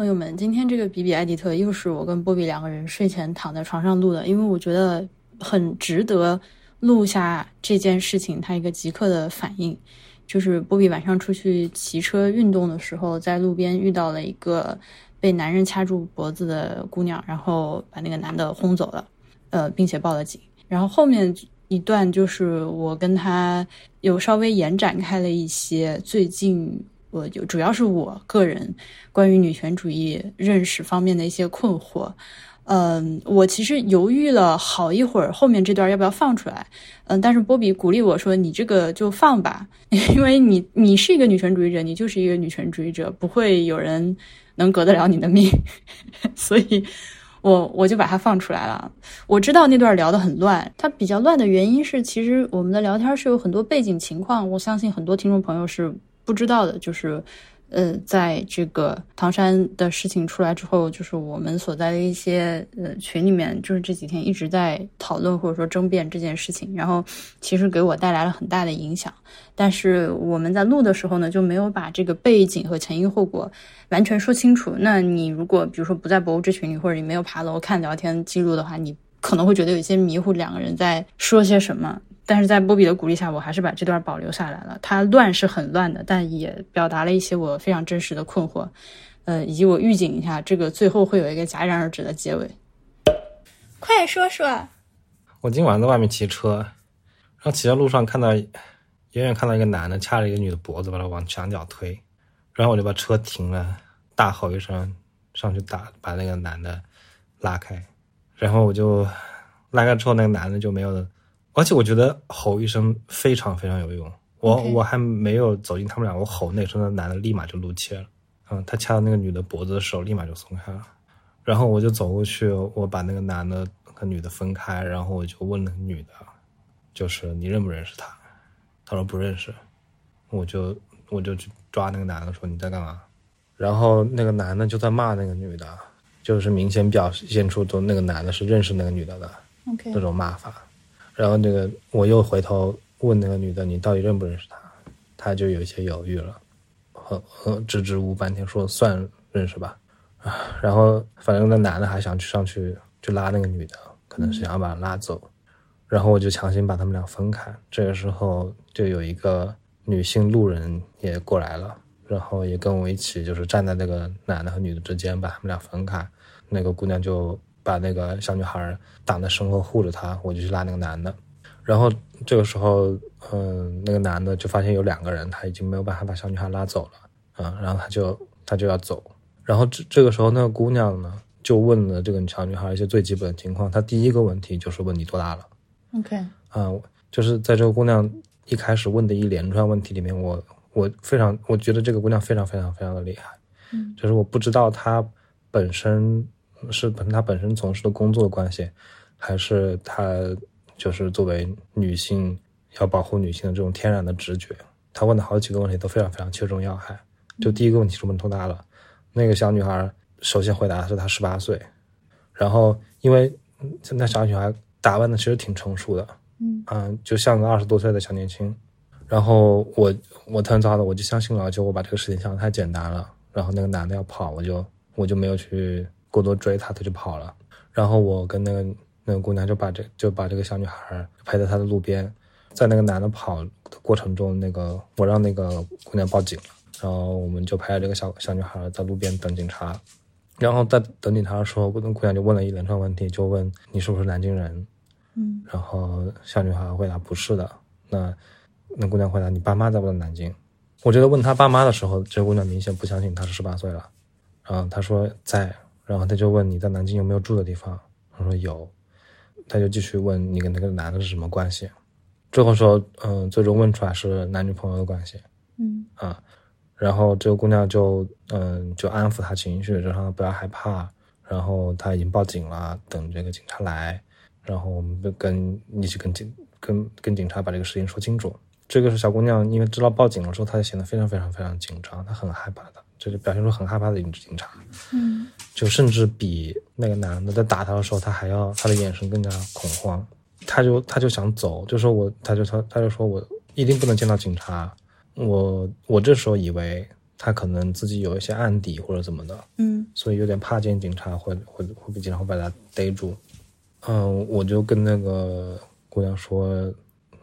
朋友们，今天这个比比埃迪特又是我跟波比两个人睡前躺在床上录的，因为我觉得很值得录下这件事情，他一个即刻的反应，就是波比晚上出去骑车运动的时候，在路边遇到了一个被男人掐住脖子的姑娘，然后把那个男的轰走了，呃，并且报了警。然后后面一段就是我跟他有稍微延展开了一些最近。我就主要是我个人关于女权主义认识方面的一些困惑，嗯，我其实犹豫了好一会儿，后面这段要不要放出来？嗯，但是波比鼓励我说：“你这个就放吧，因为你你是一个女权主义者，你就是一个女权主义者，不会有人能革得了你的命。”所以，我我就把它放出来了。我知道那段聊得很乱，它比较乱的原因是，其实我们的聊天是有很多背景情况，我相信很多听众朋友是。不知道的就是，呃，在这个唐山的事情出来之后，就是我们所在的一些呃群里面，就是这几天一直在讨论或者说争辩这件事情，然后其实给我带来了很大的影响。但是我们在录的时候呢，就没有把这个背景和前因后果完全说清楚。那你如果比如说不在博物志群里，或者你没有爬楼看聊天记录的话，你可能会觉得有一些迷糊，两个人在说些什么。但是在波比的鼓励下，我还是把这段保留下来了。它乱是很乱的，但也表达了一些我非常真实的困惑，呃，以及我预警一下，这个最后会有一个戛然而止的结尾。快说说！我今晚在外面骑车，然后骑在路上看到，远远看到一个男的掐着一个女的脖子，把她往墙角推，然后我就把车停了，大吼一声上去打，把那个男的拉开，然后我就拉开之后，那个男的就没有。而且我觉得吼一声非常非常有用。我我还没有走进他们俩，我吼那声，那男的立马就露怯了。嗯，他掐到那个女的脖子的手立马就松开了。然后我就走过去，我把那个男的和女的分开，然后我就问那个女的，就是你认不认识他？他说不认识。我就我就去抓那个男的说你在干嘛？然后那个男的就在骂那个女的，就是明显表现出都那个男的是认识那个女的的那种骂法。然后那个我又回头问那个女的，你到底认不认识他？她就有些犹豫了，和和支支吾半天说算认识吧。啊，然后反正那男的还想去上去就拉那个女的，可能是想要把她拉走。然后我就强行把他们俩分开。这个时候就有一个女性路人也过来了，然后也跟我一起就是站在那个男的和女的之间，把他们俩分开。那个姑娘就。把那个小女孩挡在身后护着她，我就去拉那个男的。然后这个时候，嗯，那个男的就发现有两个人，他已经没有办法把小女孩拉走了，嗯，然后他就他就要走。然后这这个时候，那个姑娘呢就问了这个小女孩一些最基本的情况。她第一个问题就是问你多大了？OK，啊，就是在这个姑娘一开始问的一连串问题里面，我我非常我觉得这个姑娘非常非常非常的厉害，嗯，就是我不知道她本身。是本他本身从事的工作的关系，还是他就是作为女性要保护女性的这种天然的直觉？他问的好几个问题都非常非常切中要害。就第一个问题是问多大了？那个小女孩首先回答是她十八岁，然后因为那小女孩打扮的其实挺成熟的，嗯就像个二十多岁的小年轻。然后我我特早的我就相信了，就我把这个事情想的太简单了。然后那个男的要跑，我就我就没有去。过多追她，她就跑了。然后我跟那个那个姑娘就把这就把这个小女孩陪在她的路边，在那个男的跑的过程中，那个我让那个姑娘报警了。然后我们就陪着这个小小女孩在路边等警察。然后在等警察的时候，那姑娘就问了一连串问题，就问你是不是南京人？嗯。然后小女孩回答不是的。那那姑娘回答你爸妈在不在南京？我觉得问她爸妈的时候，这姑娘明显不相信她是十八岁了。然后她说在。然后他就问你在南京有没有住的地方，我说有，他就继续问你跟那个男的是什么关系，最后说，嗯，最终问出来是男女朋友的关系，嗯啊，然后这个姑娘就，嗯，就安抚他情绪，让他不要害怕，然后他已经报警了，等这个警察来，然后我们就跟一起跟警跟跟警察把这个事情说清楚。这个是小姑娘，因为知道报警了之后，她显得非常非常非常紧张，她很害怕的。就是表现出很害怕的一个警察，嗯，就甚至比那个男的在打他的时候，他还要他的眼神更加恐慌，他就他就想走，就说我，他就他他就说我一定不能见到警察，我我这时候以为他可能自己有一些案底或者怎么的，嗯所以有点怕见警察，会会会被警察会把他逮住。嗯，我就跟那个姑娘说，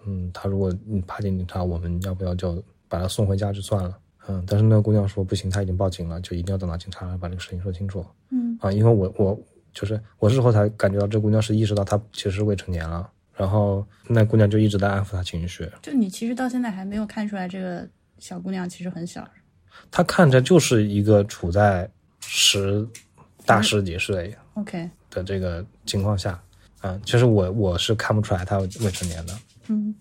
嗯，他如果你怕见警察，我们要不要就把他送回家就算了？嗯，但是那个姑娘说不行，她已经报警了，就一定要等到警察来把这个事情说清楚。嗯啊，因为我我就是我事后才感觉到这姑娘是意识到她其实是未成年了，然后那姑娘就一直在安抚她情绪，就你其实到现在还没有看出来这个小姑娘其实很小。她看着就是一个处在十大十几岁 OK，的这个情况下，啊，其实我我是看不出来她未成年的，嗯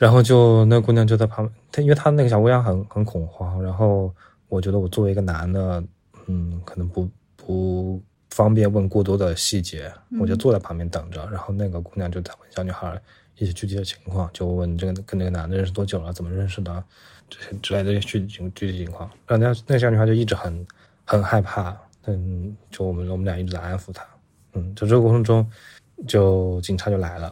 然后就那姑娘就在旁边，她因为她那个小姑娘很很恐慌，然后我觉得我作为一个男的，嗯，可能不不方便问过多的细节，我就坐在旁边等着。然后那个姑娘就在问小女孩一些具体的情况，就问这个跟那个男的认识多久了，怎么认识的，这些之类的具体情具体情况。然后那那小女孩就一直很很害怕，嗯，就我们我们俩一直在安抚她，嗯，就这个过程中，就警察就来了。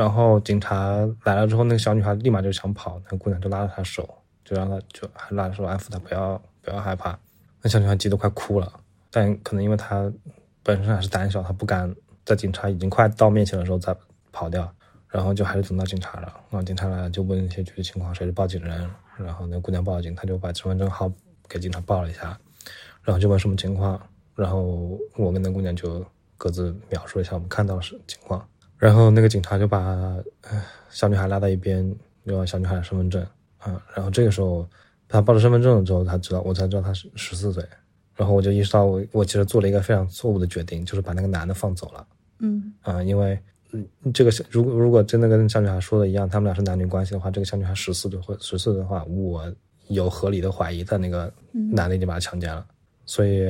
然后警察来了之后，那个小女孩立马就想跑，那姑娘就拉着她手，就让她就还拉着手安抚她，不要不要害怕。那小女孩急得快哭了，但可能因为她本身还是胆小，她不敢在警察已经快到面前的时候再跑掉，然后就还是等到警察了。然后警察来了就问一些具体情况，谁是报警人，然后那姑娘报警，她就把身份证号给警察报了一下，然后就问什么情况，然后我跟那姑娘就各自描述了一下我们看到的是情况。然后那个警察就把呃小女孩拉到一边，就要小女孩的身份证啊。然后这个时候他报了身份证了之后，他知道我才知道他是十四岁。然后我就意识到我我其实做了一个非常错误的决定，就是把那个男的放走了嗯啊。因为嗯这个如果如果真的跟小女孩说的一样，他们俩是男女关系的话，这个小女孩十四岁或十四岁的话，我有合理的怀疑，他那个男的已经把她强奸了。所以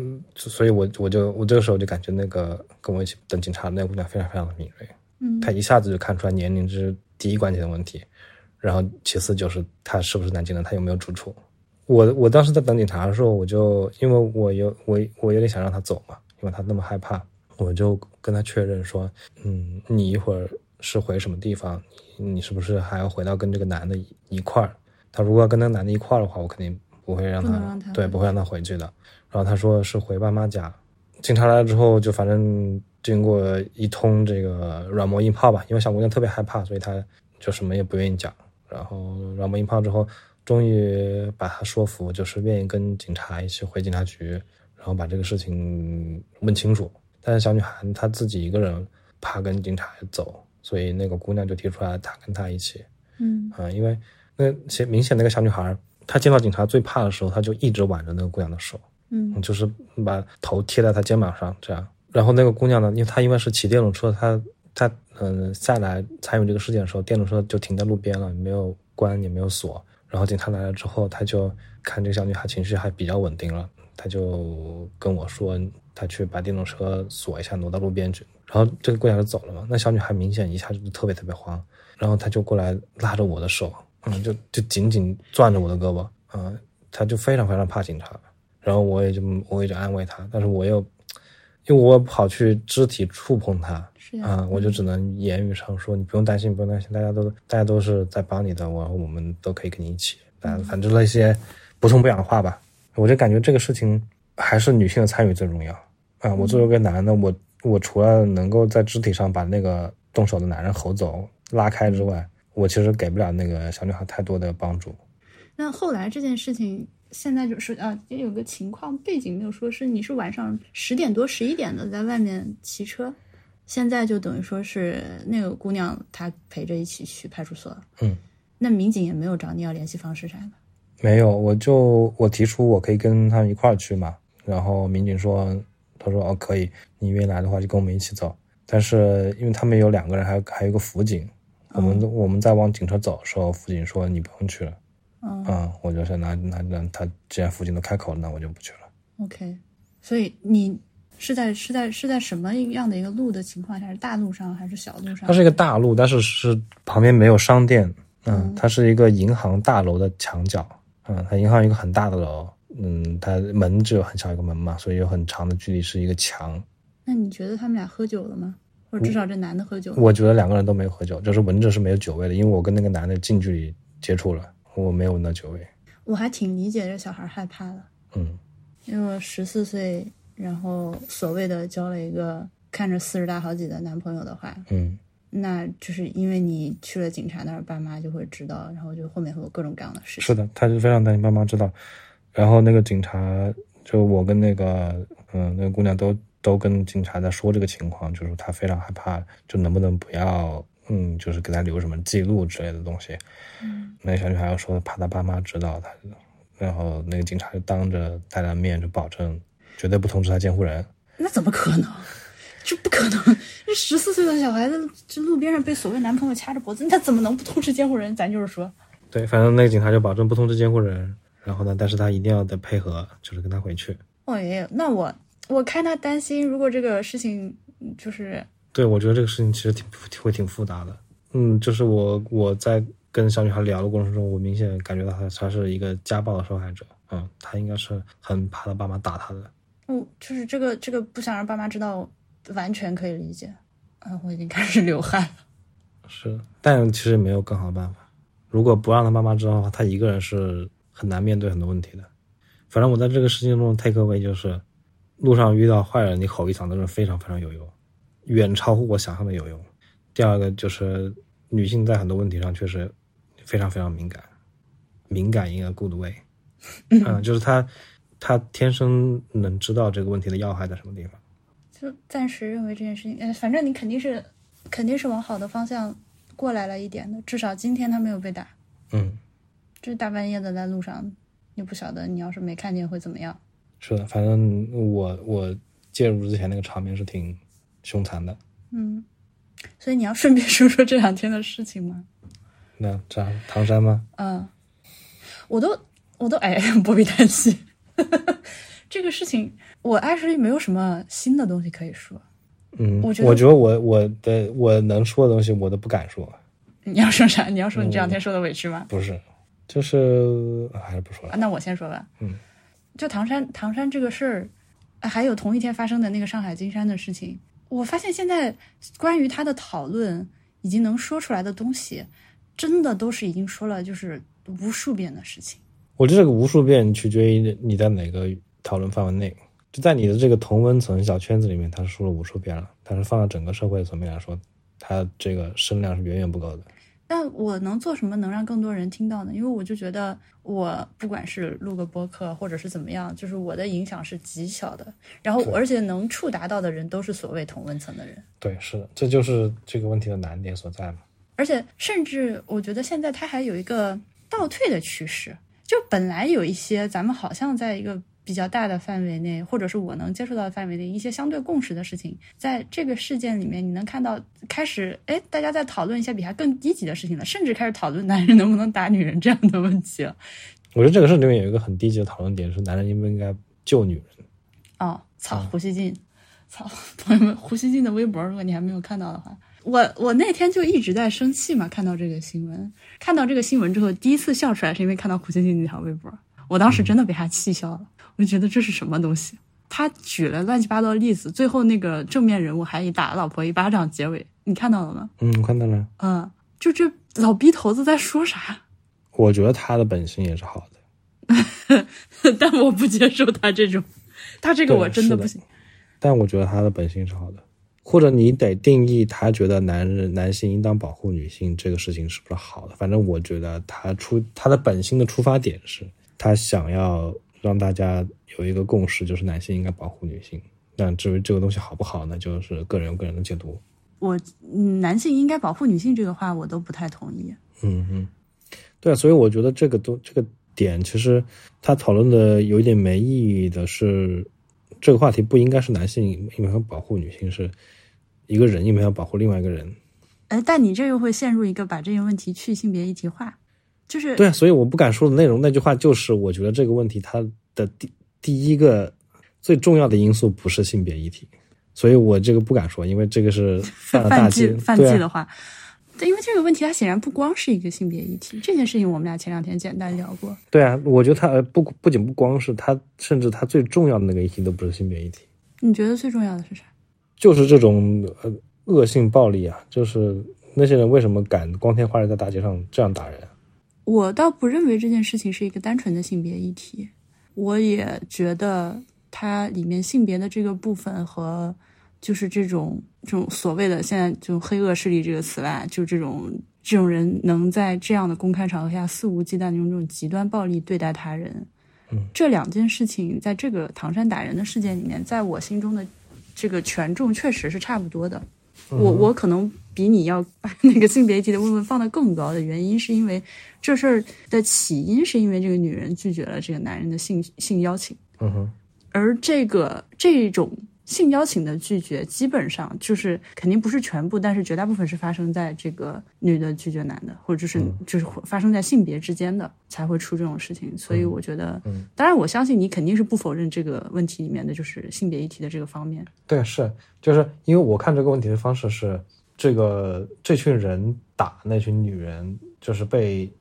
嗯，所以我我就我这个时候就感觉那个跟我一起等警察的那个姑娘非常非常的敏锐，嗯她一下子就看出来年龄是第一关键的问题，然后其次就是她是不是南京人，她有没有住处。我我当时在等警察的时候，我就因为我有我我有点想让她走嘛，因为她那么害怕，我就跟她确认说，嗯，你一会儿是回什么地方？你你是不是还要回到跟这个男的一一块儿？他如果要跟那个男的一块儿的话，我肯定不会让他让他对，不会让他回去的。然后他说是回爸妈家。警察来了之后，就反正经过一通这个软磨硬泡吧，因为小姑娘特别害怕，所以她就什么也不愿意讲。然后软磨硬泡之后，终于把她说服，就是愿意跟警察一起回警察局，然后把这个事情问清楚。但是小女孩她自己一个人怕跟警察走，所以那个姑娘就提出来她跟她一起。嗯啊、因为那显明显那个小女孩，她见到警察最怕的时候，她就一直挽着那个姑娘的手，嗯就是把头贴在她肩膀上这样。然后那个姑娘呢，因为她因为是骑电动车，她她嗯、下来参与这个事件的时候，电动车就停在路边了，没有关也没有锁。然后警察来了之后，他就看这个小女孩情绪还比较稳定了，他就跟我说，他去把电动车锁一下，挪到路边去。然后这个姑娘就走了嘛，那小女孩明显一下就特别特别慌，然后她就过来拉着我的手，嗯，就就紧紧攥着我的胳膊，嗯，她就非常非常怕警察，然后我也就我也就安慰她，但是我又因为我跑去肢体触碰她，啊、我就只能言语上说你不用担心，不用担心，大家都大家都是在帮你的，我我们都可以跟你一起，反反正那些不痛不痒的话吧，我就感觉这个事情还是女性的参与最重要。啊、我作为一个男的，我我除了能够在肢体上把那个动手的男人吼走拉开之外，我其实给不了那个小女孩太多的帮助。那后来这件事情，现在就是啊，也有个情况背景没有说是你是晚上十点多、十一点的在外面骑车，现在就等于说是那个姑娘她陪着一起去派出所，嗯，那民警也没有找你要联系方式啥的，没有，我就我提出我可以跟他们一块儿去嘛，然后民警说，他说哦可以，你愿意来的话就跟我们一起走。但是因为他们有两个人，还有还有一个辅警，我们、我们在往警车走的时候，辅警说你不用去了，嗯嗯，我就说那那那他既然附近都开口了，那我就不去了。，OK，所以你是在是在是在什么样的一个路的情况下？是大路上还是小路上？它是一个大路，但是是旁边没有商店，嗯，它是一个银行大楼的墙角，嗯，它银行一个很大的楼，嗯，它门只有很小一个门嘛，所以有很长的距离是一个墙。那你觉得他们俩喝酒了吗？或者至少这男的喝酒了？我觉得两个人都没有喝酒，就是闻着是没有酒味的，因为我跟那个男的近距离接触了，我没有闻到酒味。我还挺理解这小孩害怕的，嗯因为我十四岁，然后所谓的交了一个看着四十大好几的男朋友的话，嗯那就是因为你去了警察那儿，爸妈就会知道，然后就后面会有各种各样的事情。是的，他就非常担心爸妈知道。然后那个警察，就我跟那个嗯那个姑娘都都跟警察在说这个情况，就是他非常害怕，就能不能不要嗯，就是给他留什么记录之类的东西。嗯那个小女孩又说怕她爸妈知道她，然后那个警察就当着大家的面就保证绝对不通知她监护人。那怎么可能？这不可能！这十四岁的小孩子，这路边上被所谓男朋友掐着脖子，他怎么能不通知监护人？咱就是说，对，反正那个警察就保证不通知监护人，然后呢，但是他一定要得配合，就是跟他回去。哦耶，那我我看他担心，如果这个事情嗯就是对，我觉得这个事情其实挺会挺复杂的。嗯，就是我我在跟小女孩聊的过程中，我明显感觉到她她是一个家暴的受害者。嗯，她应该是很怕她爸妈打她的。嗯，就是这个这个不想让爸妈知道，完全可以理解。嗯，我已经开始流汗了。是，但其实没有更好的办法。如果不让他妈妈知道的话，他一个人是很难面对很多问题的。反正我在这个事情中 take away 就是，路上遇到坏人，你吼一嗓子是非常非常有用，远超乎我想象的有用。第二个就是女性在很多问题上确实非常非常敏感，敏感 in a good way，嗯，就是她她天生能知道这个问题的要害在什么地方。就暂时认为这件事情，呃，反正你肯定是肯定是往好的方向过来了一点的，至少今天他没有被打。嗯，这大半夜的在路上，你不晓得你要是没看见会怎么样。是的，反正我我介入之前那个场面是挺凶残的。嗯，所以你要顺便说说这两天的事情吗？那这样唐山吗？嗯，我都我都哎，不必担心 这个事情，我 actually 没有什么新的东西可以说。嗯，我觉得我觉得我我的我能说的东西我都不敢说，你要说啥？你要说你这两天受的委屈吗？不是，就是还是不说啊，了。那我先说吧。嗯，就唐山唐山这个事儿，啊还有同一天发生的那个上海金山的事情，我发现现在关于他的讨论已经能说出来的东西，真的都是已经说了就是无数遍的事情。我觉得这个无数遍取决于你在哪个讨论范围内，就在你的这个同温层小圈子里面，他说了无数遍了，但是放到整个社会层面来说，他这个声量是远远不够的。但我能做什么能让更多人听到呢？因为我就觉得我不管是录个播客，或者是怎么样，就是我的影响是极小的。然后而且能触达到的人都是所谓同温层的人。对，是的，这就是这个问题的难点所在嘛。而且甚至我觉得现在它还有一个倒退的趋势，就本来有一些咱们好像在一个比较大的范围内，或者是我能接触到的范围内一些相对共识的事情，在这个事件里面，你能看到开始，哎，大家在讨论一些比他更低级的事情了，甚至开始讨论男人能不能打女人这样的问题了。我觉得这个事里面有一个很低级的讨论点是，男人应不应该救女人？哦，操，嗯胡锡进，操，朋友们，胡锡进的微博，如果你还没有看到的话，我我那天就一直在生气嘛，看到这个新闻，看到这个新闻之后，第一次笑出来是因为看到胡锡进那条微博，我当时真的被他气笑了，我就觉得这是什么东西。他举了乱七八糟的例子，最后那个正面人物还以打老婆一巴掌结尾，你看到了吗？嗯，我看到了。嗯，就这老逼头子在说啥？我觉得他的本性也是好的。但我不接受他这种，他这个我真的不行。但我觉得他的本性是好的，或者你得定义他觉得男人男性应当保护女性这个事情是不是好的。反正我觉得他出他的本性的出发点是他想要让大家有一个共识，就是男性应该保护女性。但至于这个东西好不好呢，就是个人有个人的解读。我嗯男性应该保护女性这个话，我都不太同意。嗯嗯，对啊，所以我觉得这个都这个点，其实他讨论的有一点没意义的是，这个话题不应该是男性应该要保护女性，是一个人应该要保护另外一个人。哎，但你这又会陷入一个把这个问题去性别议题化，就是对啊，所以我不敢说的内容那句话就是，我觉得这个问题它的第第一个最重要的因素不是性别议题，所以我这个不敢说，因为这个是 犯了大犯忌忌，犯对啊忌的话，对，因为这个问题它显然不光是一个性别议题，这件事情我们俩前两天简单聊过。对啊，我觉得它呃不不仅不光是它，甚至它最重要的那个议题都不是性别议题。你觉得最重要的是啥？就是这种呃恶性暴力啊，就是那些人为什么敢光天化日在大街上这样打人？我倒不认为这件事情是一个单纯的性别议题，我也觉得它里面性别的这个部分和就是这种这种所谓的现在就黑恶势力这个词吧，就这种这种人能在这样的公开场合下肆无忌惮的用这种极端暴力对待他人，嗯，这两件事情在这个唐山打人的事件里面，在我心中的这个权重确实是差不多的。我我可能比你要把那个性别议题的部分放得更高的原因，是因为这事儿的起因是因为这个女人拒绝了这个男人的性性邀请，嗯哼，而这个这种性邀请的拒绝，基本上就是肯定不是全部，但是绝大部分是发生在这个女的拒绝男的，或者就是、就是发生在性别之间的才会出这种事情。所以我觉得，嗯。当然我相信你肯定是不否认这个问题里面的就是性别议题的这个方面。对，是，就是因为我看这个问题的方式是，这个这群人打那群女人，就是被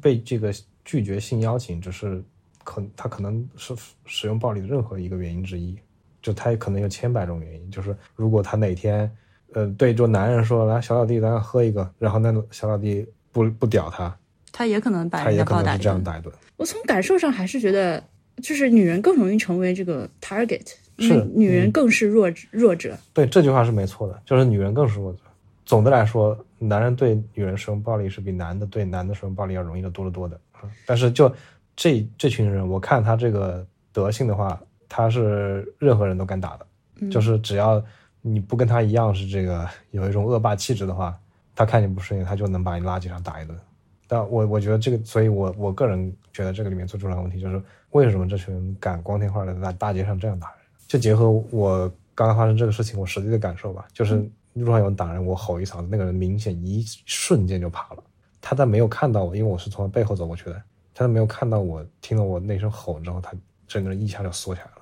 被这个拒绝性邀请，只是可他可能是使用暴力的任何一个原因之一，就他也可能有千百种原因。就是如果他哪天，呃，对就男人说来小老弟，咱俩喝一个，然后那个小老弟不不屌他，他也可能把他人家暴打一也可能是这样。打一顿。我从感受上还是觉得，就是女人更容易成为这个 target，因为是女人更是弱者弱者。对这句话是没错的，就是女人更是弱者。总的来说，男人对女人使用暴力是比男的对男的使用暴力要容易的多得多的。嗯但是就这这群人，我看他这个德性的话，他是任何人都敢打的，嗯就是只要你不跟他一样是这个有一种恶霸气质的话，他看你不顺眼，他就能把你拉街上打一顿。但我我觉得这个，所以我我个人觉得这个里面最重要的问题就是为什么这群人敢光天化日的在大街上这样打人？就结合我刚刚发生这个事情，我实际的感受吧，就是路上有人打人，我吼一嗓子，那个人明显一瞬间就怕了。他在没有看到我，因为我是从他背后走过去的，他在没有看到我，听到我那声吼之后，他整个人一下就缩起来了。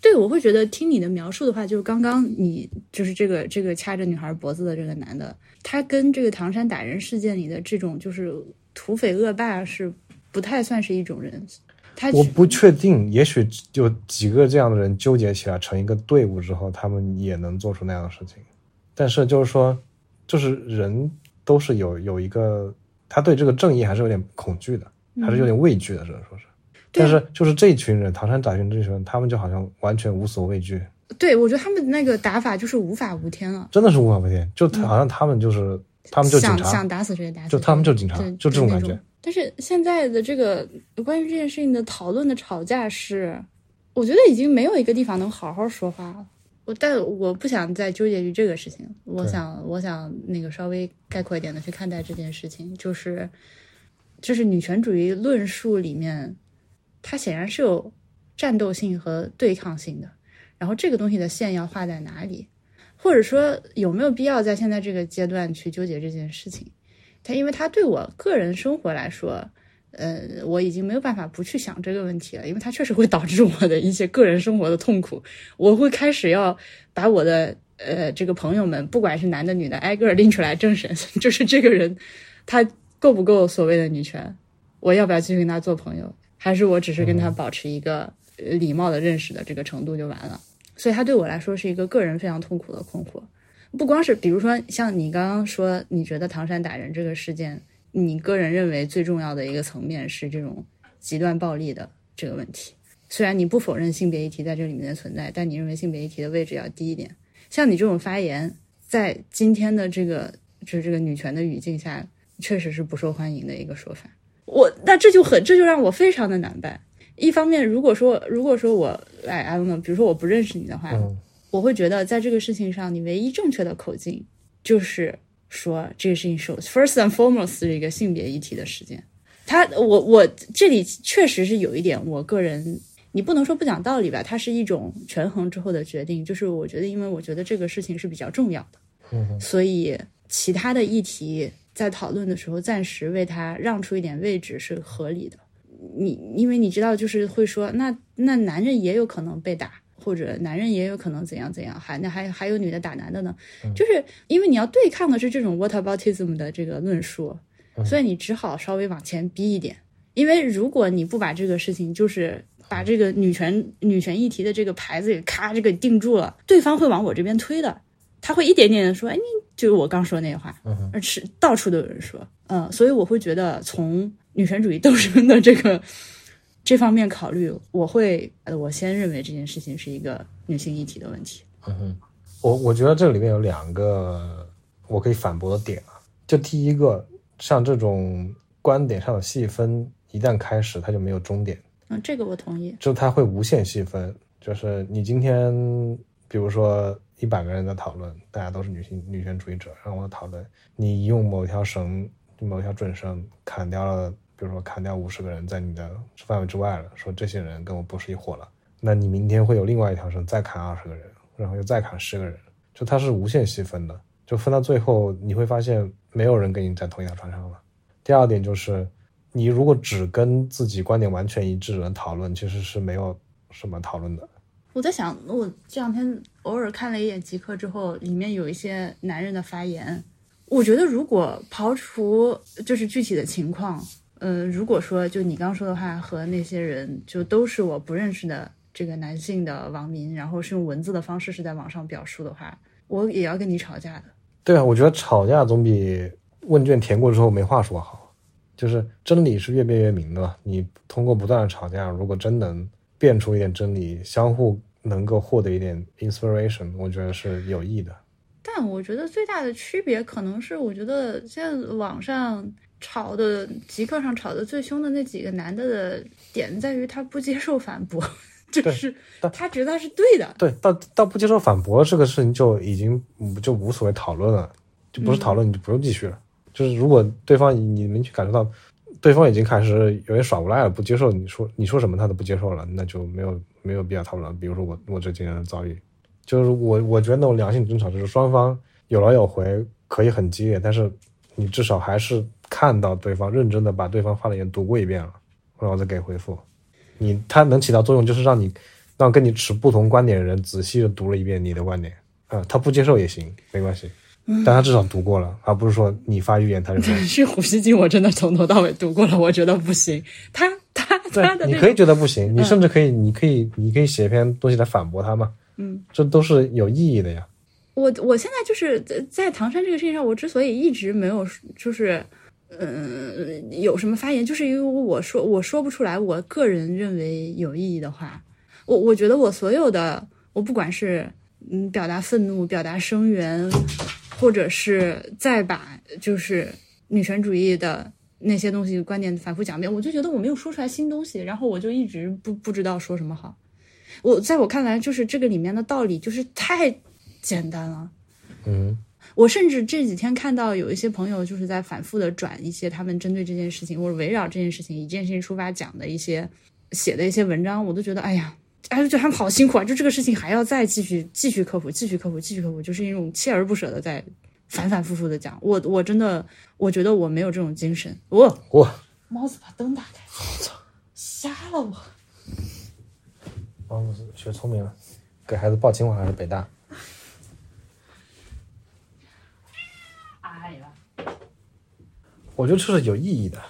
对，我会觉得听你的描述的话，就是刚刚你就是这个这个掐着女孩脖子的这个男的，他跟这个唐山打人事件里的这种就是土匪恶霸是不太算是一种人。他我不确定，也许有几个这样的人纠结起来成一个队伍之后，他们也能做出那样的事情。但是就是说，就是人都是有有一个，他对这个正义还是有点恐惧的，还是有点畏惧的，只能说是。但是就是这群人，唐山打群这群人，他们就好像完全无所畏惧，对我觉得他们那个打法就是无法无天了，真的是无法无天，就好像他们就是、他们就警察。想想，打死谁打死谁，就他们就警察，就这种感觉。但是现在的这个关于这件事情的讨论的吵架是，我觉得已经没有一个地方能好好说话了。我但我不想再纠结于这个事情，我想我想那个稍微概括一点的去看待这件事情，就是就是女权主义论述里面，它显然是有战斗性和对抗性的。然后这个东西的线要画在哪里，或者说有没有必要在现在这个阶段去纠结这件事情？它因为它对我个人生活来说，呃，我已经没有办法不去想这个问题了，因为它确实会导致我的一些个人生活的痛苦。我会开始要把我的呃这个朋友们，不管是男的女的，挨个拎出来政审，就是这个人他够不够所谓的女权，我要不要继续跟他做朋友，还是我只是跟他保持一个呃礼貌的认识的这个程度就完了？所以他对我来说是一个个人非常痛苦的困惑。不光是比如说像你刚刚说，你觉得唐山打人这个事件，你个人认为最重要的一个层面是这种极端暴力的这个问题。虽然你不否认性别议题在这里面的存在，但你认为性别议题的位置要低一点。像你这种发言，在今天的这个就是这个女权的语境下，确实是不受欢迎的一个说法。我那这就很这就让我非常的难办。一方面，如果说如果说我来 I don't know，比如说我不认识你的话，嗯我会觉得在这个事情上，你唯一正确的口径就是说这个事情是 first and foremost 是一个性别议题的事件。他，我我这里确实是有一点，我个人你不能说不讲道理吧，它是一种权衡之后的决定。就是我觉得，因为我觉得这个事情是比较重要的，嗯所以其他的议题在讨论的时候，暂时为他让出一点位置是合理的。你因为你知道，就是会说，那那男人也有可能被打，或者男人也有可能怎样怎样，还那还还有女的打男的呢，就是因为你要对抗的是这种 whataboutism 的这个论述，所以你只好稍微往前逼一点。因为如果你不把这个事情，就是把这个女权女权议题的这个牌子给咔这个定住了，对方会往我这边推的，他会一点点的说，哎，你就是我刚说那话，而是到处都有人说，嗯，所以我会觉得从女权主义斗争的这个这方面考虑，我会呃，我先认为这件事情是一个女性议题的问题。嗯哼，我我觉得这里面有两个我可以反驳的点啊。就第一个，像这种观点上的细分，一旦开始，它就没有终点。嗯，这个我同意。就它会无限细分，就是你今天，比如说一百个人在讨论，大家都是女性女权主义者，然后我讨论，你用某条绳、某条准绳砍掉了，比如说砍掉五十个人在你的范围之外了，说这些人跟我不是一伙了，那你明天会有另外一条绳再砍二十个人，然后又再砍十个人，就它是无限细分的，就分到最后你会发现没有人跟你在同一条船上了。第二点就是。你如果只跟自己观点完全一致的人讨论，其实是没有什么讨论的。我在想，我这两天偶尔看了一眼极客之后，里面有一些男人的发言，我觉得如果刨除就是具体的情况，嗯，如果说就你刚说的话和那些人就都是我不认识的这个男性的网民，然后是用文字的方式是在网上表述的话，我也要跟你吵架的。对啊，我觉得吵架总比问卷填过之后没话说好。就是真理是越辩越明的。你通过不断的吵架，如果真能辩出一点真理，相互能够获得一点 inspiration，我觉得是有益的。但我觉得最大的区别可能是，我觉得现在网上吵的、极客上吵的最凶的那几个男的的点在于他不接受反驳，就是他觉得他是对的。对，到到不接受反驳这个事情就已经就无所谓讨论了，就不是讨论，你就不用继续了。就是如果对方你能去感受到，对方已经开始有点耍无赖了，不接受你说你说什么他都不接受了，那就没有没有必要讨论了。比如说我我这几年的遭遇，就是我我觉得那种良性争吵就是双方有来有回，可以很激烈，但是你至少还是看到对方认真的把对方发的言读过一遍了，然后再给回复。你他能起到作用就是让你让跟你持不同观点的人仔细的读了一遍你的观点，啊，他不接受也行，没关系。但他至少读过了，而不是说你发预言他就说。是胡锡进，我真的从头到尾读过了，我觉得不行。他他他的你可以觉得不行，你甚至可以，你可以，你可以写一篇东西来反驳他嘛。嗯，这都是有意义的呀。我我现在就是在在唐山这个事情上，我之所以一直没有就是嗯有什么发言，就是因为我说我说不出来，我个人认为有意义的话，我我觉得我所有的，我不管是嗯表达愤怒，表达声援。或者是再把就是女权主义的那些东西观点反复讲一遍，我就觉得我没有说出来新东西，然后我就一直不不知道说什么好。我在我看来，就是这个里面的道理就是太简单了。嗯，我甚至这几天看到有一些朋友就是在反复的转一些他们针对这件事情或者围绕这件事情以这件事情出发讲的一些写的一些文章，我都觉得哎呀。哎，就觉得他们好辛苦啊！就这个事情还要再继续继续克服，继续克服，继续克服，就是一种锲而不舍的在反反复复的讲。我我真的我觉得我没有这种精神。我我猫子把灯打开，我操，瞎了我！猫子学聪明了，给孩子报清华还是北大？哎呀，我觉得这是有意义的，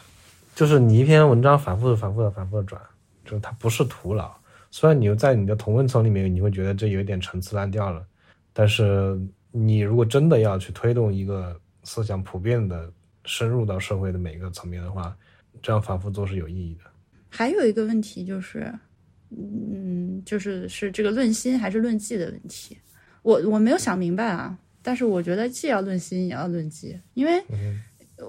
就是你一篇文章反复的、反复的、反复的转。就是它不是徒劳，虽然你在你的同温层里面，你会觉得这有一点陈词滥调了，但是你如果真的要去推动一个思想普遍的深入到社会的每一个层面的话，这样反复做是有意义的。还有一个问题就是，嗯，就是是这个论心还是论迹的问题，我我没有想明白啊，但是我觉得既要论心也要论迹，因为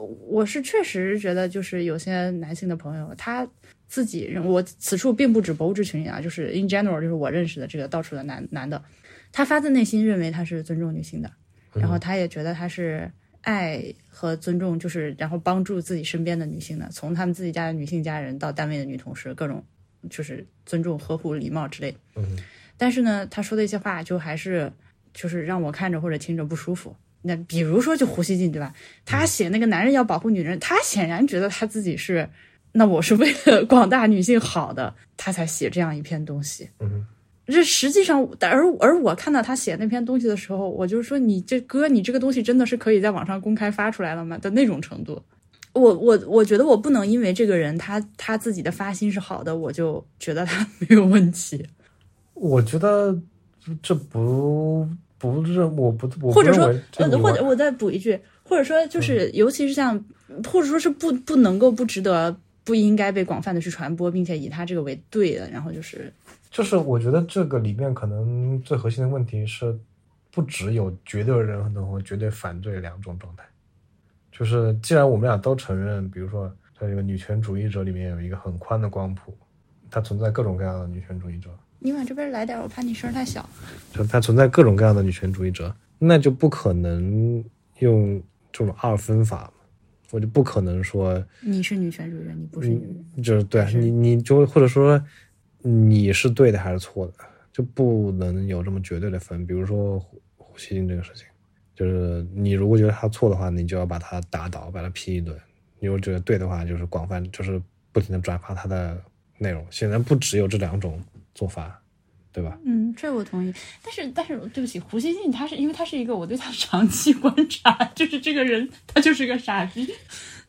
我是确实觉得就是有些男性的朋友他。自己认我此处并不指博物志群里啊，就是 in general，就是我认识的这个到处的男男的，他发自内心认为他是尊重女性的，然后他也觉得他是爱和尊重，就是然后帮助自己身边的女性的，从他们自己家的女性家人到单位的女同事，各种就是尊重、呵护、礼貌之类的。嗯，但是呢，他说的一些话就还是就是让我看着或者听着不舒服。那比如说就胡锡进对吧？他写那个男人要保护女人，他显然觉得他自己是。那我是为了 广大女性好的，他才写这样一篇东西。嗯，这实际上，而而我看到他写那篇东西的时候，我就说：“你这哥，你这个东西真的是可以在网上公开发出来了吗？”的那种程度。我我我觉得我不能因为这个人他他自己的发心是好的，我就觉得他 没有问题。我觉得这不不是我不我或者说呃或者我再补一句，或者说就是尤其是像或者说是不不能够不值得。不应该被广泛的去传播，并且以他这个为对的，然后就是就是我觉得这个里面可能最核心的问题是，不只有绝对认同和绝对反对两种状态。就是既然我们俩都承认，比如说在这个女权主义者里面有一个很宽的光谱，它存在各种各样的女权主义者，你往这边来点，我怕你声儿太小。就它存在各种各样的女权主义者，那就不可能用这种二分法。我就不可能说你是女权主义者，你不是女人。就是对你，你就或者说你是对的还是错的，就不能有这么绝对的分。比如说胡胡锡进这个事情，就是你如果觉得他错的话，你就要把他打倒，把他批一顿；你如果觉得对的话，就是广泛，就是不停的转发他的内容。显然不只有这两种做法，对吧？嗯，这我同意。但是，但是，对不起，胡锡进他是因为他是一个我对他长期 观察，就是这个人他就是个傻逼。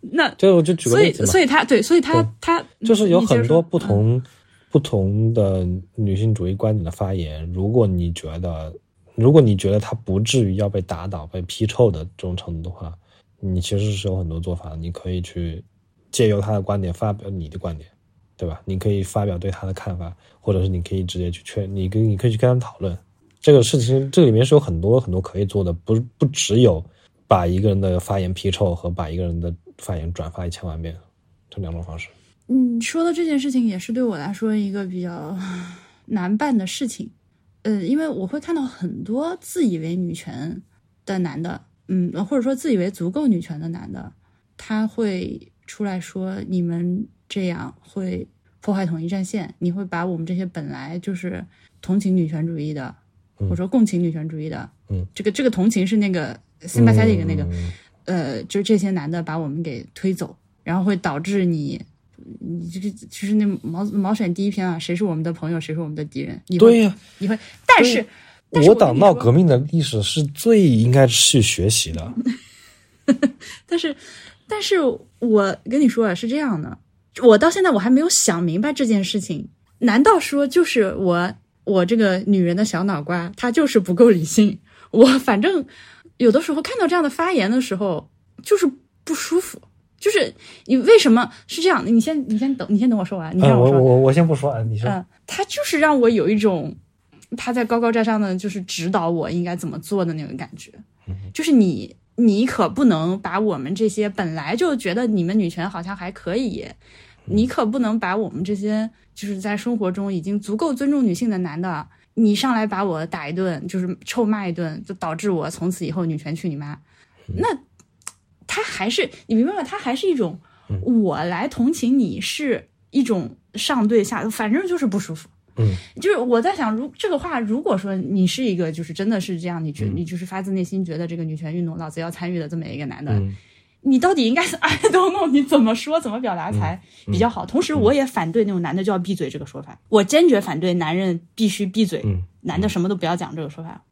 那就我就举个所以，例子嘛，所以他对，所以他他就是有很多不同、不同的女性主义观点的发言。如果你觉得，如果你觉得他不至于要被打倒、被批臭的这种程度的话，你其实是有很多做法。你可以去借由他的观点发表你的观点，对吧？你可以发表对他的看法，或者是你可以直接去劝你跟你可以去跟他讨论这个事情。这里面是有很多很多可以做的，不不只有把一个人的发言批臭和把一个人的发言转发一千万遍这两种方式。嗯，说的这件事情也是对我来说一个比较难办的事情。呃，因为我会看到很多自以为女权的男的，嗯，或者说自以为足够女权的男的，他会出来说你们这样会破坏统一战线，你会把我们这些本来就是同情女权主义的，或者说共情女权主义的，嗯，这个这个同情是那个 sympathetic 的那个，嗯呃，就是这些男的把我们给推走，然后会导致你，你这个就是那毛毛选第一篇啊，谁是我们的朋友，谁是我们的敌人？你会对呀、你会，但是，我党闹革命的历史是最应该去学习的。但是，但是我跟你说啊，是这样的，我到现在我还没有想明白这件事情。难道说就是我我这个女人的小脑瓜，她就是不够理性？我反正有的时候看到这样的发言的时候，就是不舒服。就是你为什么是这样的？你先你先等，你先等我说完，你嗯，我。我我先不说啊，你说。嗯，他就是让我有一种他在高高在上的，就是指导我应该怎么做的那种感觉。就是你，你可不能把我们这些本来就觉得你们女权好像还可以，你可不能把我们这些就是在生活中已经足够尊重女性的男的，你上来把我打一顿，就是臭骂一顿，就导致我从此以后女权去你妈。那他还是你明白吗？他还是一种我来同情你是一种上对下，反正就是不舒服。嗯，就是我在想，如这个话，如果说你是一个就是真的是这样，你觉你就是发自内心觉得这个女权运动老子要参与的这么一个男的，嗯。你到底应该是 I don't know，你怎么说怎么表达才嗯比较好？同时，我也反对那种男的就要闭嘴这个说法，我坚决反对男人必须闭嘴，嗯男的什么都不要讲这个说法。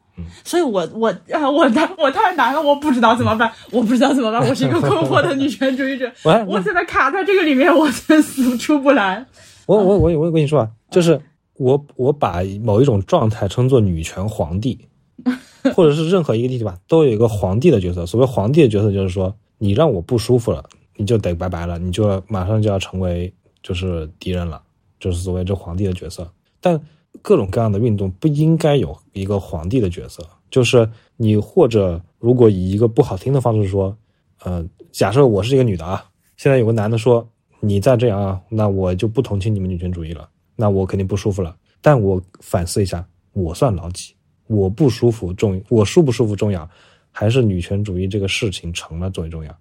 所以我我啊我太我太难了，我不知道怎么办，我不知道怎么办，我是一个困惑的女权主义者，我还我现在卡在这个里面，我真死出不来。我我我我跟你说啊，就是我我把某一种状态称作女权皇帝，或者是任何一个地方都有一个皇帝的角色。所谓皇帝的角色，就是说你让我不舒服了，你就得拜拜了，你就马上就要成为就是敌人了，就是所谓这皇帝的角色。但各种各样的运动不应该有一个皇帝的角色，就是你或者如果以一个不好听的方式说，呃，假设我是一个女的啊，现在有个男的说你再这样啊，那我就不同情你们女权主义了，那我肯定不舒服了。但我反思一下，我算老几？我不舒服重，我舒不舒服重要，还是女权主义这个事情成了最重要？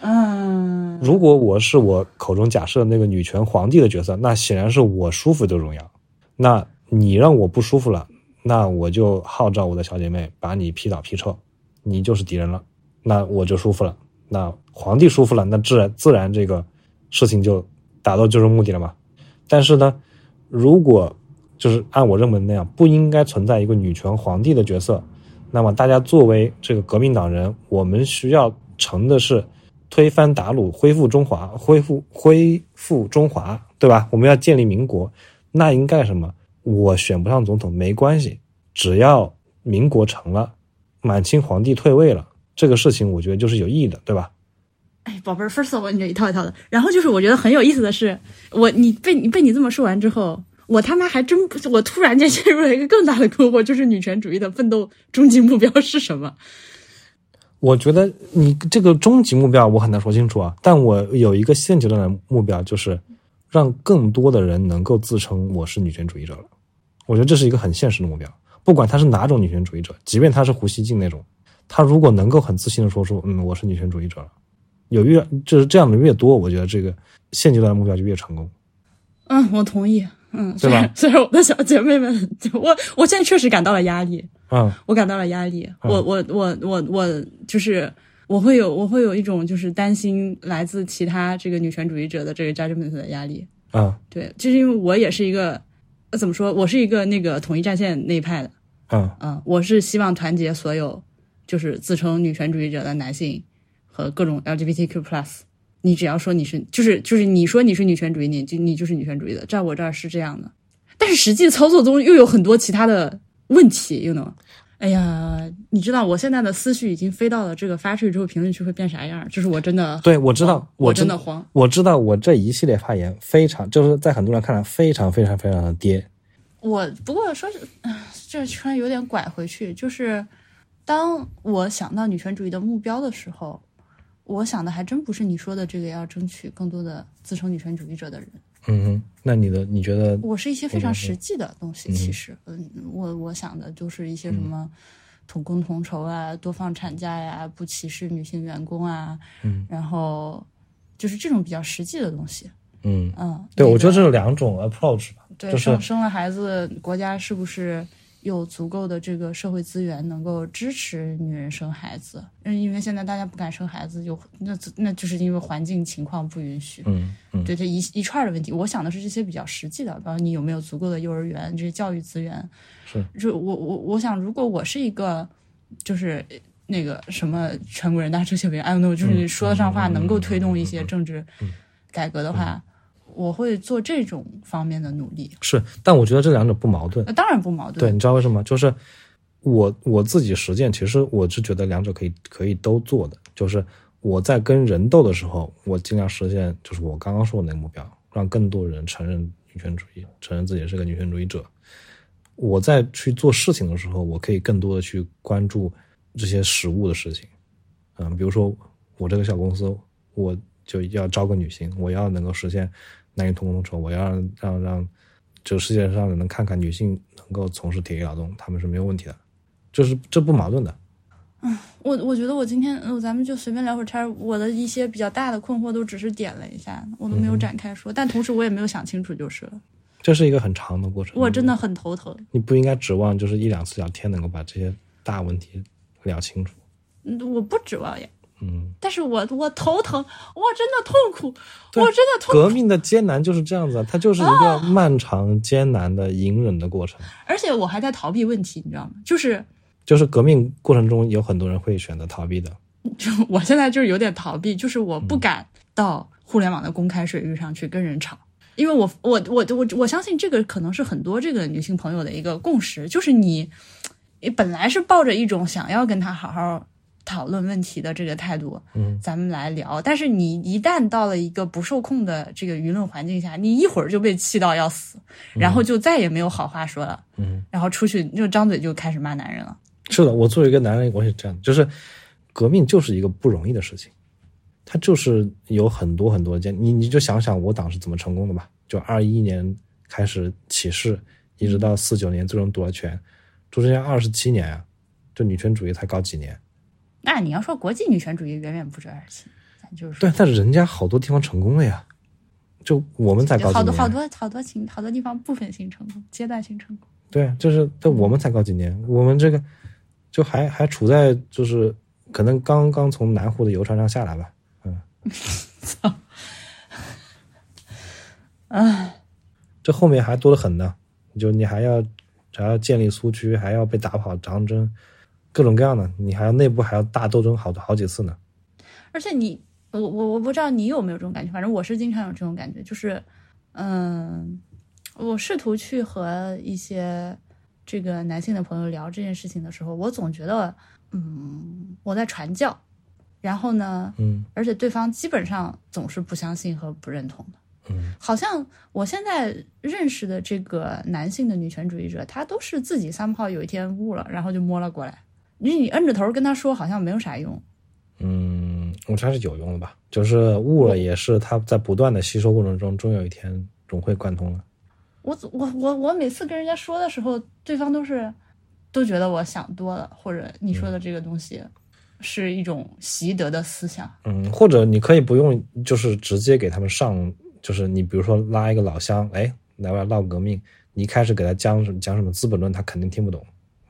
嗯，如果我是我口中假设的那个女权皇帝的角色，那显然是我舒服最重要。那你让我不舒服了，那我就号召我的小姐妹把你劈倒劈臭，你就是敌人了，那我就舒服了。那皇帝舒服了，那自然自然这个事情就达到最终目的了嘛。但是呢，如果就是按我认为那样，不应该存在一个女权皇帝的角色，那么大家作为这个革命党人，我们需要成的是推翻鞑虏，恢复中华，恢复恢复中华，对吧？我们要建立民国，那应该什么？我选不上总统没关系，只要民国成了，满清皇帝退位了，这个事情我觉得就是有意义的，对吧？哎，宝贝儿，first of all，你这一套一套的。然后就是我觉得很有意思的是，我你被你被你这么说完之后，我他妈还真不，我突然间陷入了一个更大的困惑，就是女权主义的奋斗终极目标是什么？我觉得你这个终极目标我很难说清楚啊，但我有一个现阶段的目标，就是让更多的人能够自称我是女权主义者了。我觉得这是一个很现实的目标，不管他是哪种女权主义者，即便他是胡锡进那种，他如果能够很自信的说出“嗯，我是女权主义者了”，有越就是这样的越多，我觉得这个现阶段的目标就越成功。嗯，我同意。嗯，对吧？虽然我的小姐妹们，我我现在确实感到了压力。嗯，我感到了压力。我我我我我就是我会有我会有一种就是担心来自其他这个女权主义者的这个 judgment 的压力。嗯，对，就是因为我也是一个呃怎么说，我是一个那个统一战线那一派的。嗯嗯，我是希望团结所有就是自称女权主义者的男性和各种 LGBTQ plus。你只要说你是，就是就是你说你是女权主义，你就你就是女权主义的，在我这儿是这样的。但是实际操作中又有很多其他的问题，you know？哎呀，你知道我现在的思绪已经飞到了这个发出去之后评论区会变啥样？就是我真的，对我知道，我真的慌，我知道我这一系列发言非常，就是在很多人看来非常非常非常的跌。我不过说是，这突然有点拐回去，就是当我想到女权主义的目标的时候。我想的还真不是你说的这个要争取更多的自称女权主义者的人。嗯哼，那你的你觉得？我是一些非常实际的东西，其实，嗯，我我想的就是一些什么同工同酬啊，多放产假呀，不歧视女性员工啊，嗯，然后就是这种比较实际的东西。嗯嗯，对，我觉得这是两种 approach 吧。对，生生了孩子，国家是不是？有足够的这个社会资源能够支持女人生孩子，嗯，因为现在大家不敢生孩子，有那那就是因为环境情况不允许，嗯。嗯，对这一一串的问题，我想的是这些比较实际的，比如你有没有足够的幼儿园这些教育资源，是，就我我我想，如果我是一个就是那个什么全国人大政协委员，I don't know，就是说得上话，能够推动一些政治改革的话。我会做这种方面的努力，是，但我觉得这两者不矛盾。当然不矛盾。对，你知道为什么？就是我我自己实践，其实我是觉得两者可以可以都做的。就是我在跟人斗的时候，我尽量实现，就是我刚刚说的那个目标，让更多人承认女权主义，承认自己是个女权主义者。我在去做事情的时候，我可以更多的去关注这些实物的事情。嗯，比如说我这个小公司，我就要招个女性，我要能够实现。男女同工同酬，我要让让让，就世界上人能看看女性能够从事体力劳动，他们是没有问题的，就是这不矛盾的。嗯，我我觉得我今天，咱们就随便聊会儿天我的一些比较大的困惑都只是点了一下，我都没有展开说，但同时我也没有想清楚就是了。这是一个很长的过程，我真的很头疼。你不应该指望就是一两次聊天能够把这些大问题聊清楚。嗯，我不指望呀。嗯，但是我我头疼，我真的痛苦，我真的痛苦。革命的艰难就是这样子，它就是一个漫长艰难的隐忍的过程。而且我还在逃避问题，你知道吗？就是就是革命过程中有很多人会选择逃避的。就我现在就是有点逃避，就是我不敢到互联网的公开水域上去跟人吵，因为我我我我我相信这个可能是很多这个女性朋友的一个共识，就是你你本来是抱着一种想要跟他好好。讨论问题的这个态度，嗯，咱们来聊。但是你一旦到了一个不受控的这个舆论环境下，你一会儿就被气到要死，然后就再也没有好话说了，嗯，然后出去就张嘴就开始骂男人了。是的，我作为一个男人，我也这样，就是革命就是一个不容易的事情，它就是有很多很多件。你你就想想我党是怎么成功的吧？就二一年开始起事，一直到四九年最终夺了权，中间二十七年啊，这女权主义才搞几年。那你要说国际女权主义远远不止二十七，咱就是对，但是人家好多地方成功了呀，就我们才搞好多好多好多情好多地方部分性成功，阶段性成功。对，就是但我们才搞几年，我们这个就还还处在就是可能刚刚从南湖的游船上下来吧，嗯，操，哎，这后面还多得很呢，就你还要还要建立苏区，还要被打跑长征。各种各样的，你还要内部还要大斗争好多好几次呢。而且你，我我我不知道你有没有这种感觉，反正我是经常有这种感觉，就是，嗯，我试图去和一些这个男性的朋友聊这件事情的时候，我总觉得，嗯，我在传教，然后呢，嗯而且对方基本上总是不相信和不认同的。嗯好像我现在认识的这个男性的女权主义者，他都是自己三炮有一天悟了，然后就摸了过来。你你摁着头跟他说，好像没有啥用。嗯，我觉得还是有用的吧。就是悟了，也是他在不断的吸收过程中，终有一天总会贯通的。我我我我每次跟人家说的时候，对方都是都觉得我想多了，或者你说的这个东西是一种习得的思想。嗯，或者你可以不用，就是直接给他们上，就是你比如说拉一个老乡，哎，来来，闹革命，你一开始给他讲讲什么《资本论》，他肯定听不懂，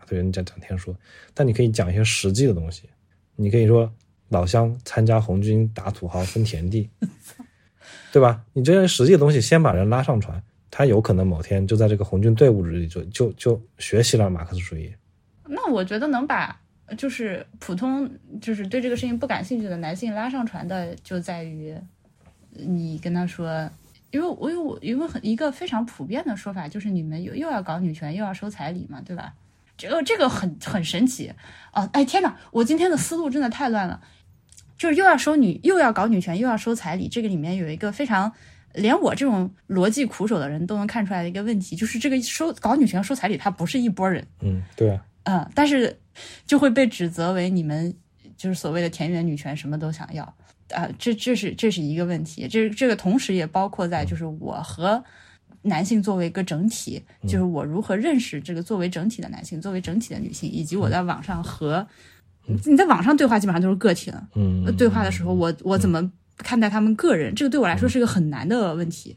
对人家讲天书。但你可以讲一些实际的东西，你可以说老乡参加红军打土豪分田地，对吧？你这些实际的东西，先把人拉上船，他有可能某天就在这个红军队伍里就就就学习了马克思主义。那我觉得能把就是普通就是对这个事情不感兴趣的男性拉上船的，就在于你跟他说，因为我有我因为很一个非常普遍的说法，就是你们又又要搞女权，又要收彩礼嘛，对吧？这个这个很很神奇啊！哎天哪，我今天的思路真的太乱了，就是又要收女，又要搞女权，又要收彩礼，这个里面有一个非常。连我这种逻辑苦手的人都能看出来的一个问题，就是这个收搞女权收彩礼，他不是一拨人，嗯，对啊，嗯，但是就会被指责为你们就是所谓的田园女权，什么都想要啊、这这是这是一个问题，这这个同时也包括在就是我和男性作为一个整体，就是我如何认识这个作为整体的男性，作为整体的女性，以及我在网上和你在网上对话基本上都是个体了，嗯，对话的时候，我我怎么看待他们个人，这个对我来说是一个很难的问题。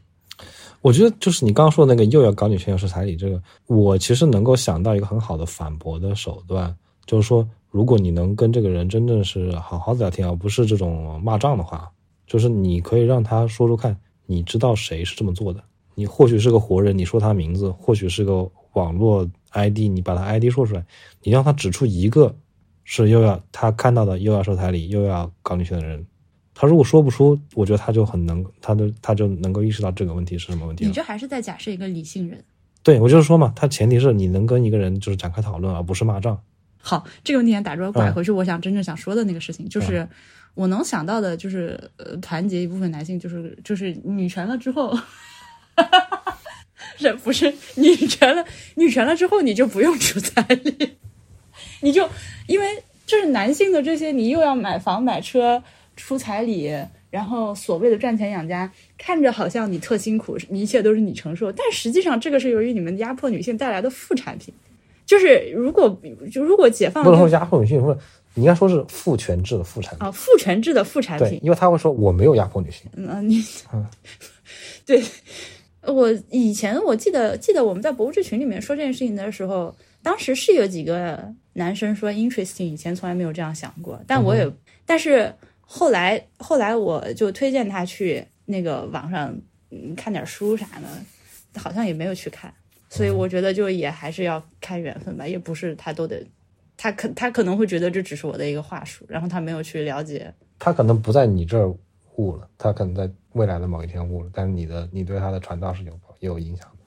我觉得就是你刚刚说的那个又要搞女权又是彩礼，这个我其实能够想到一个很好的反驳的手段，就是说，如果你能跟这个人真正是好好的聊天，而不是这种骂仗的话，就是你可以让他说说看，你知道谁是这么做的？你或许是个活人，你说他名字；或许是个网络 ID，你把他 ID 说出来，你让他指出一个是又要他看到的又要收彩礼又要搞女权的人。他如果说不出，我觉得他就很能，他就他就能够意识到这个问题是什么问题你。这还是在假设一个理性人。对我就是说嘛，他前提是你能跟一个人就是展开讨论，而不是骂仗。好，这个问题打转拐嗯回去，我想真正想说的那个事情，就是我能想到的，就是呃，团结一部分男性，就是就是女权了之后，这不是女权了，女权了之后你就不用出彩礼，你就因为就是男性的这些，你又要买房买车出彩礼。然后所谓的赚钱养家，看着好像你特辛苦，一切都是你承受，但实际上这个是由于你们压迫女性带来的副产品。就是如果就如果解放不能说压迫女性，或者你应该说是父权制的副产品。啊，父权制的副产，品。因为他会说我没有压迫女性。嗯，你嗯对 我以前我记得记得我们在博物志群里面说这件事情的时候，当时是有几个男生说 interesting，以前从来没有这样想过，但我也、但是后来后来我就推荐他去那个网上嗯看点书啥的，好像也没有去看，所以我觉得就也还是要看缘分吧，也不是他都得。他可他可能会觉得这只是我的一个话术，然后他没有去了解。他可能不在你这儿悟了，他可能在未来的某一天悟了，但是你的你对他的传道是有有影响的。